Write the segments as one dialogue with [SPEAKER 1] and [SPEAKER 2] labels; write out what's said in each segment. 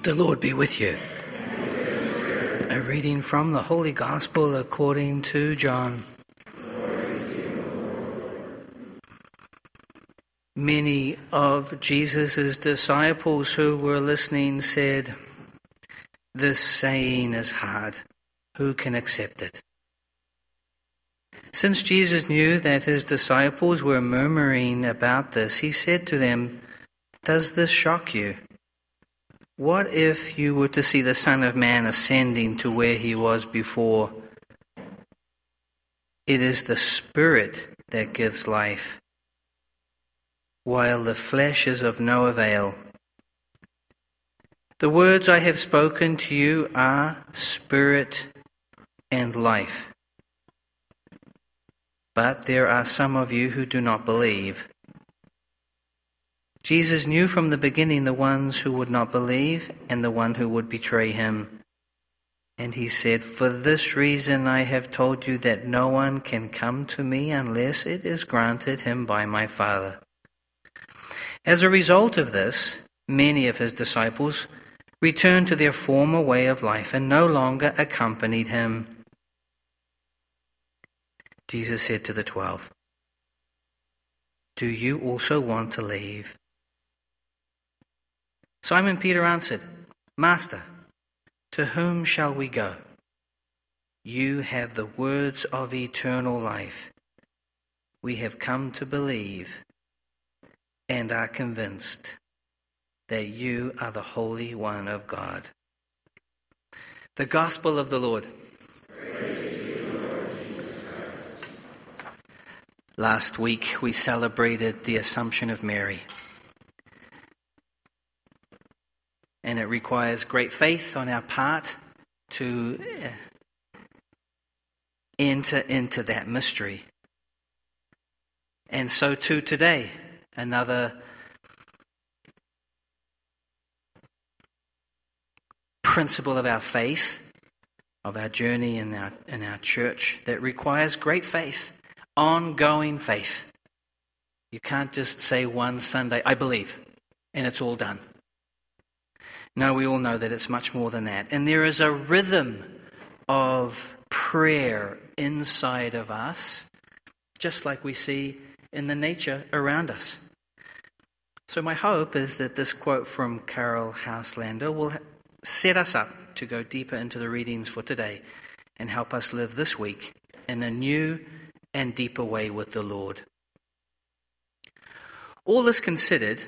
[SPEAKER 1] The Lord be with you. A reading from the Holy Gospel according to John. Many of Jesus' disciples who were listening said, This saying is hard. Who can accept it? Since Jesus knew that his disciples were murmuring about this, he said to them, Does this shock you? What if you were to see the Son of Man ascending to where he was before? It is the Spirit that gives life, while the flesh is of no avail. The words I have spoken to you are spirit and life. But there are some of you who do not believe. Jesus knew from the beginning the ones who would not believe and the one who would betray him. And he said, For this reason I have told you that no one can come to me unless it is granted him by my Father. As a result of this, many of his disciples returned to their former way of life and no longer accompanied him. Jesus said to the twelve, Do you also want to leave? Simon Peter answered, Master, to whom shall we go? You have the words of eternal life. We have come to believe and are convinced that you are the Holy One of God. The Gospel of the Lord. Last week we celebrated the Assumption of Mary. It requires great faith on our part to uh, enter into that mystery. And so, too, today, another principle of our faith, of our journey in our, in our church, that requires great faith, ongoing faith. You can't just say one Sunday, I believe, and it's all done. No, we all know that it's much more than that. And there is a rhythm of prayer inside of us, just like we see in the nature around us. So, my hope is that this quote from Caryll Houselander will set us up to go deeper into the readings for today and help us live this week in a new and deeper way with the Lord. All this considered,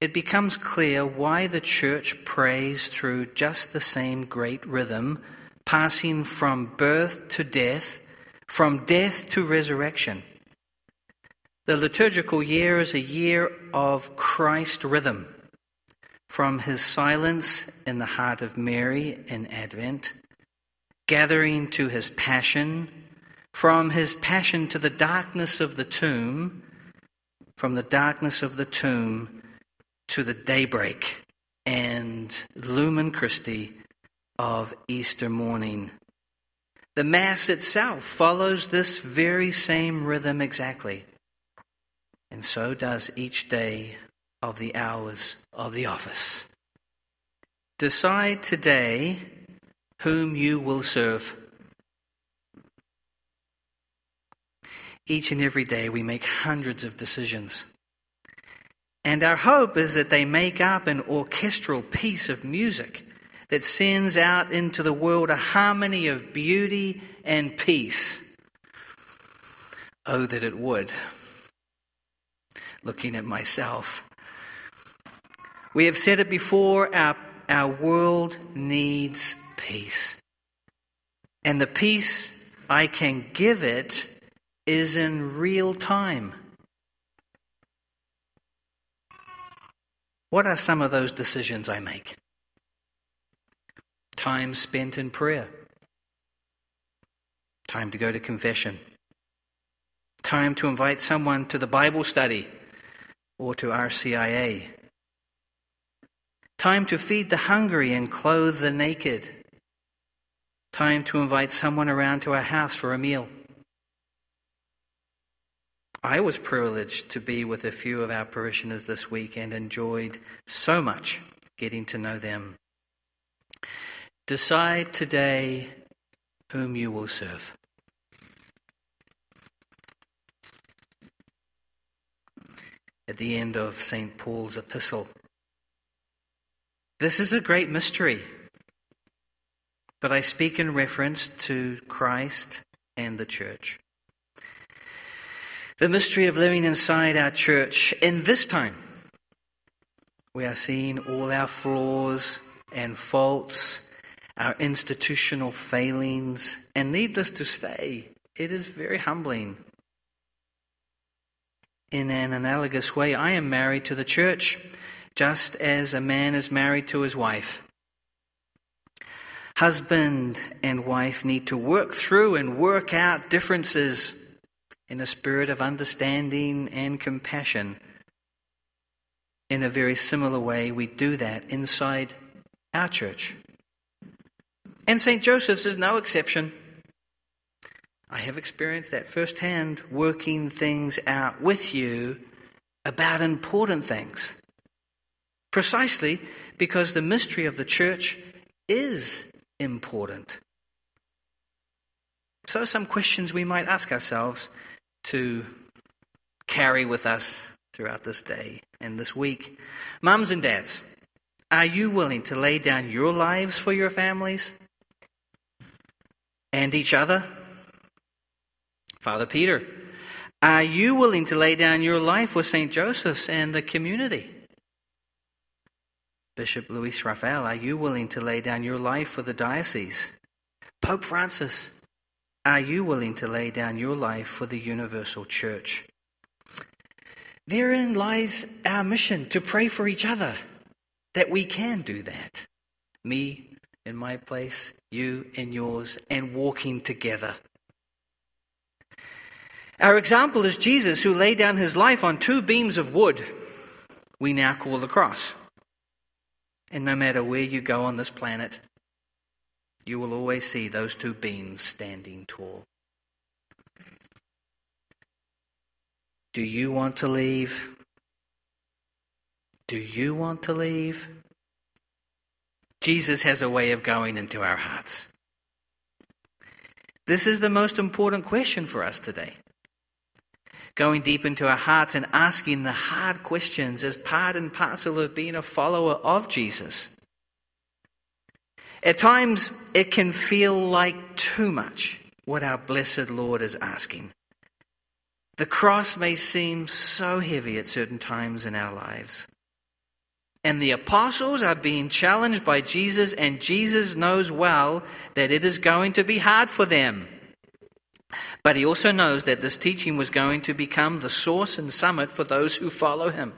[SPEAKER 1] it becomes clear why the church prays through just the same great rhythm, passing from birth to death, from death to resurrection. The liturgical year is a year of Christ rhythm, from his silence in the heart of Mary in Advent, gathering to his passion, from his passion to the darkness of the tomb, from the darkness of the tomb to the daybreak and lumen Christi of Easter morning. The Mass itself follows this very same rhythm exactly, and so does each day of the hours of the office. Decide today whom you will serve. Each and every day we make hundreds of decisions. And our hope is that they make up an orchestral piece of music that sends out into the world a harmony of beauty and peace. Oh, that it would. Looking at myself. We have said it before our, our world needs peace. And the peace I can give it is in real time. What are some of those decisions I make? Time spent in prayer, time to go to confession, time to invite someone to the Bible study or to RCIA, time to feed the hungry and clothe the naked, time to invite someone around to our house for a meal. I was privileged to be with a few of our parishioners this week and enjoyed so much getting to know them. Decide today whom you will serve. At the end of St. Paul's epistle, this is a great mystery, but I speak in reference to Christ and the church. The mystery of living inside our church in this time. We are seeing all our flaws and faults our institutional failings, and needless to say, it is very humbling. In an analogous way, I am married to the church, just as a man is married to his wife. Husband and wife need to work through and work out differences in a spirit of understanding and compassion. In a very similar way, we do that inside our church. And St. Joseph's is no exception. I have experienced that firsthand, working things out with you about important things. Precisely because the mystery of the church is important. So, some questions we might ask ourselves to carry with us throughout this day and this week. Mums and dads, are you willing to lay down your lives for your families? and each other? Father Peter, are you willing to lay down your life for St. Joseph's and the community? Bishop Luis Rafael, are you willing to lay down your life for the diocese? Pope Francis, are you willing to lay down your life for the universal church? Therein lies our mission to pray for each other, that we can do that. Me in my place, you in yours, and walking together. Our example is Jesus, who laid down his life on two beams of wood we now call the cross. And no matter where you go on this planet, you will always see those two beams standing tall. Do you want to leave? Do you want to leave? Jesus has a way of going into our hearts. This is the most important question for us today. Going deep into our hearts and asking the hard questions as part and parcel of being a follower of Jesus. At times, it can feel like too much what our blessed Lord is asking. The cross may seem so heavy at certain times in our lives. And the apostles are being challenged by Jesus, and Jesus knows well that it is going to be hard for them. But he also knows that this teaching was going to become the source and summit for those who follow him.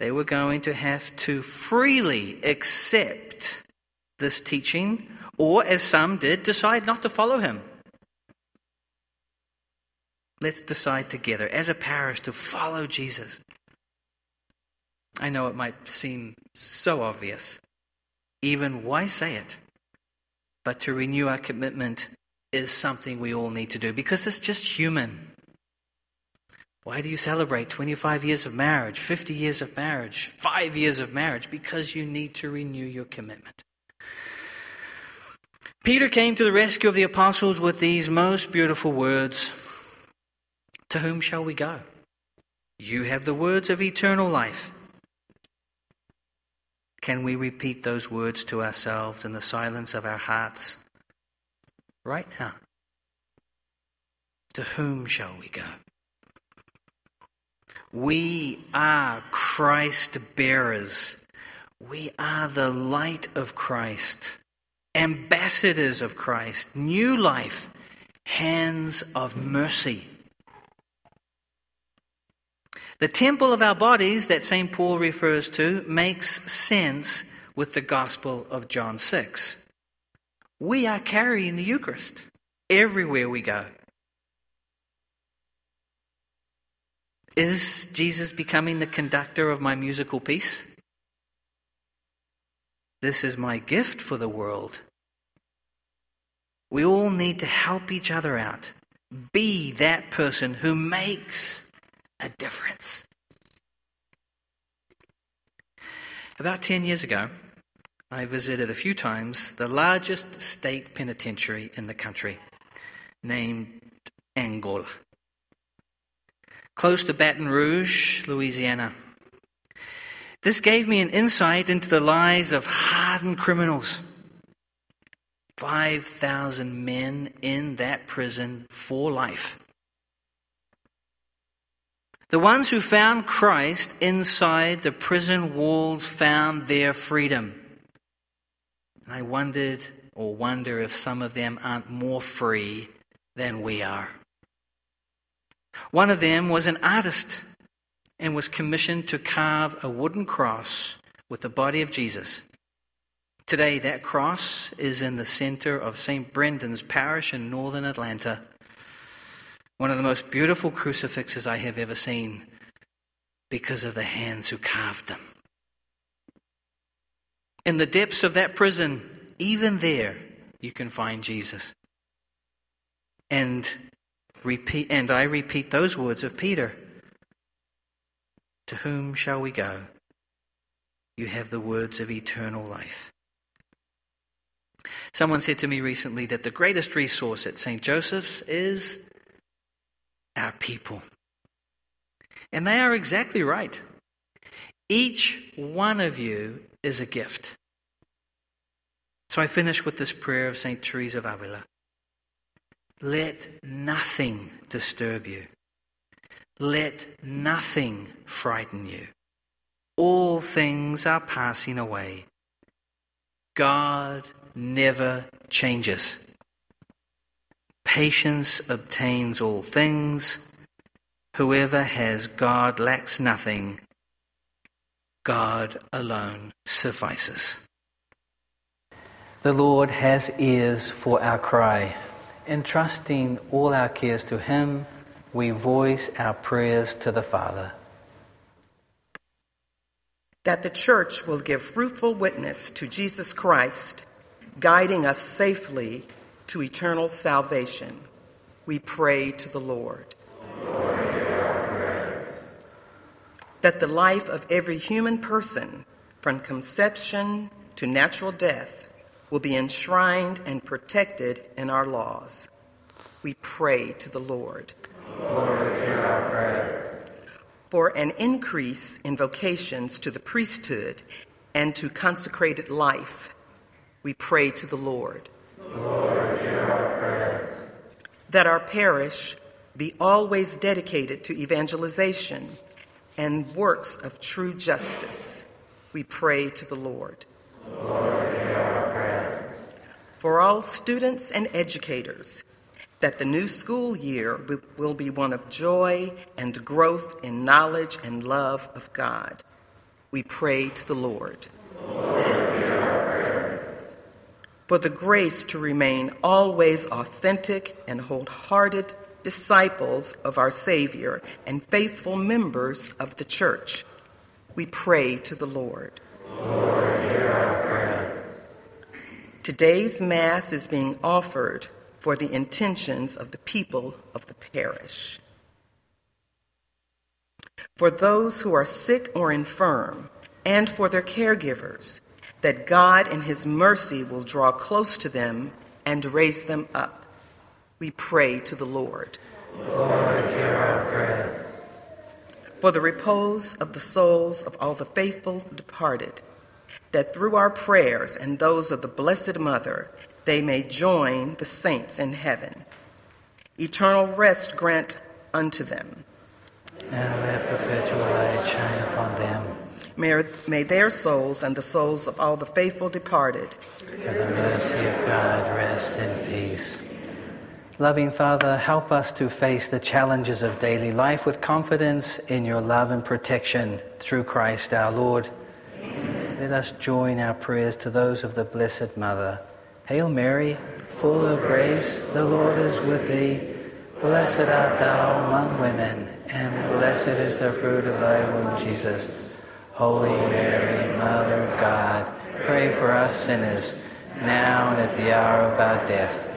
[SPEAKER 1] They were going to have to freely accept this teaching, or as some did, decide not to follow him. Let's decide together as a parish to follow Jesus. I know it might seem so obvious. Even why say it? But to renew our commitment is something we all need to do because it's just human. Why do you celebrate 25 years of marriage, 50 years of marriage, 5 years of marriage? Because you need to renew your commitment. Peter came to the rescue of the apostles with these most beautiful words To whom shall we go? You have the words of eternal life. Can we repeat those words to ourselves in the silence of our hearts right now? To whom shall we go? We are Christ bearers. We are the light of Christ, ambassadors of Christ, new life, hands of mercy. The temple of our bodies that St. Paul refers to makes sense with the Gospel of John 6. We are carrying the Eucharist everywhere we go. Is Jesus becoming the conductor of my musical piece? This is my gift for the world. We all need to help each other out. Be that person who makes a difference. About 10 years ago, I visited a few times the largest state penitentiary in the country, named Angola, close to Baton Rouge, Louisiana. This gave me an insight into the lives of hardened criminals. 5,000 men in that prison for life. The ones who found Christ inside the prison walls found their freedom. I wondered or wonder if some of them aren't more free than we are. One of them was an artist and was commissioned to carve a wooden cross with the body of Jesus. Today, that cross is in the center of St. Brendan's Parish in northern Atlanta one of the most beautiful crucifixes I have ever seen because of the hands who carved them. In the depths of that prison, even there, you can find Jesus. And repeat and I repeat those words of Peter. To whom shall we go? You have the words of eternal life. Someone said to me recently that the greatest resource at St. Joseph's is our people. And they are exactly right. Each one of you is a gift. So I finish with this prayer of St. Teresa of Avila Let nothing disturb you, let nothing frighten you. All things are passing away. God never changes. Patience obtains all things. Whoever has God lacks nothing. God alone suffices. The Lord has ears for our cry. Entrusting all our cares to Him, we voice our prayers to the Father.
[SPEAKER 2] That the church will give fruitful witness to Jesus Christ, guiding us safely to eternal salvation. We pray to the Lord. that the life of every human person, from conception to natural death, will be enshrined and protected in our laws. We pray to the Lord.
[SPEAKER 3] Lord, hear our prayer.
[SPEAKER 2] For an increase in vocations to the priesthood and to consecrated life, we pray to the Lord.
[SPEAKER 3] Lord, hear our.
[SPEAKER 2] That our parish be always dedicated to evangelization and works of true justice. We pray to the Lord.
[SPEAKER 3] Lord, hear our prayers.
[SPEAKER 2] For all students and educators, that the new school year will be one of joy and growth in knowledge and love of God. We pray to the Lord. For the grace to remain always authentic and wholehearted disciples of our Savior and faithful members of the church. We pray to the Lord.
[SPEAKER 3] Lord.
[SPEAKER 2] Today's Mass is being offered for the intentions of the people of the parish. For those who are sick or infirm, and for their caregivers, that God in His mercy will draw close to them and raise them up. We pray to the Lord.
[SPEAKER 3] Lord, hear our prayer.
[SPEAKER 2] For the repose of the souls of all the faithful departed, that through our prayers and those of the Blessed Mother, they may join the saints in heaven. Eternal rest grant unto them.
[SPEAKER 1] And let perpetual light shine upon them.
[SPEAKER 2] May, may their souls and the souls of all the faithful departed,
[SPEAKER 1] to the mercy of God, rest in peace. Loving Father, help us to face the challenges of daily life with confidence in your love and protection through Christ our Lord. Let us join our prayers to those of the Blessed Mother. Hail Mary, full of grace, the Lord is with thee. Blessed art thou among women, and blessed is the fruit of thy womb, Jesus. Holy Mary, Mother of God, pray for us sinners, now and at the hour of our death.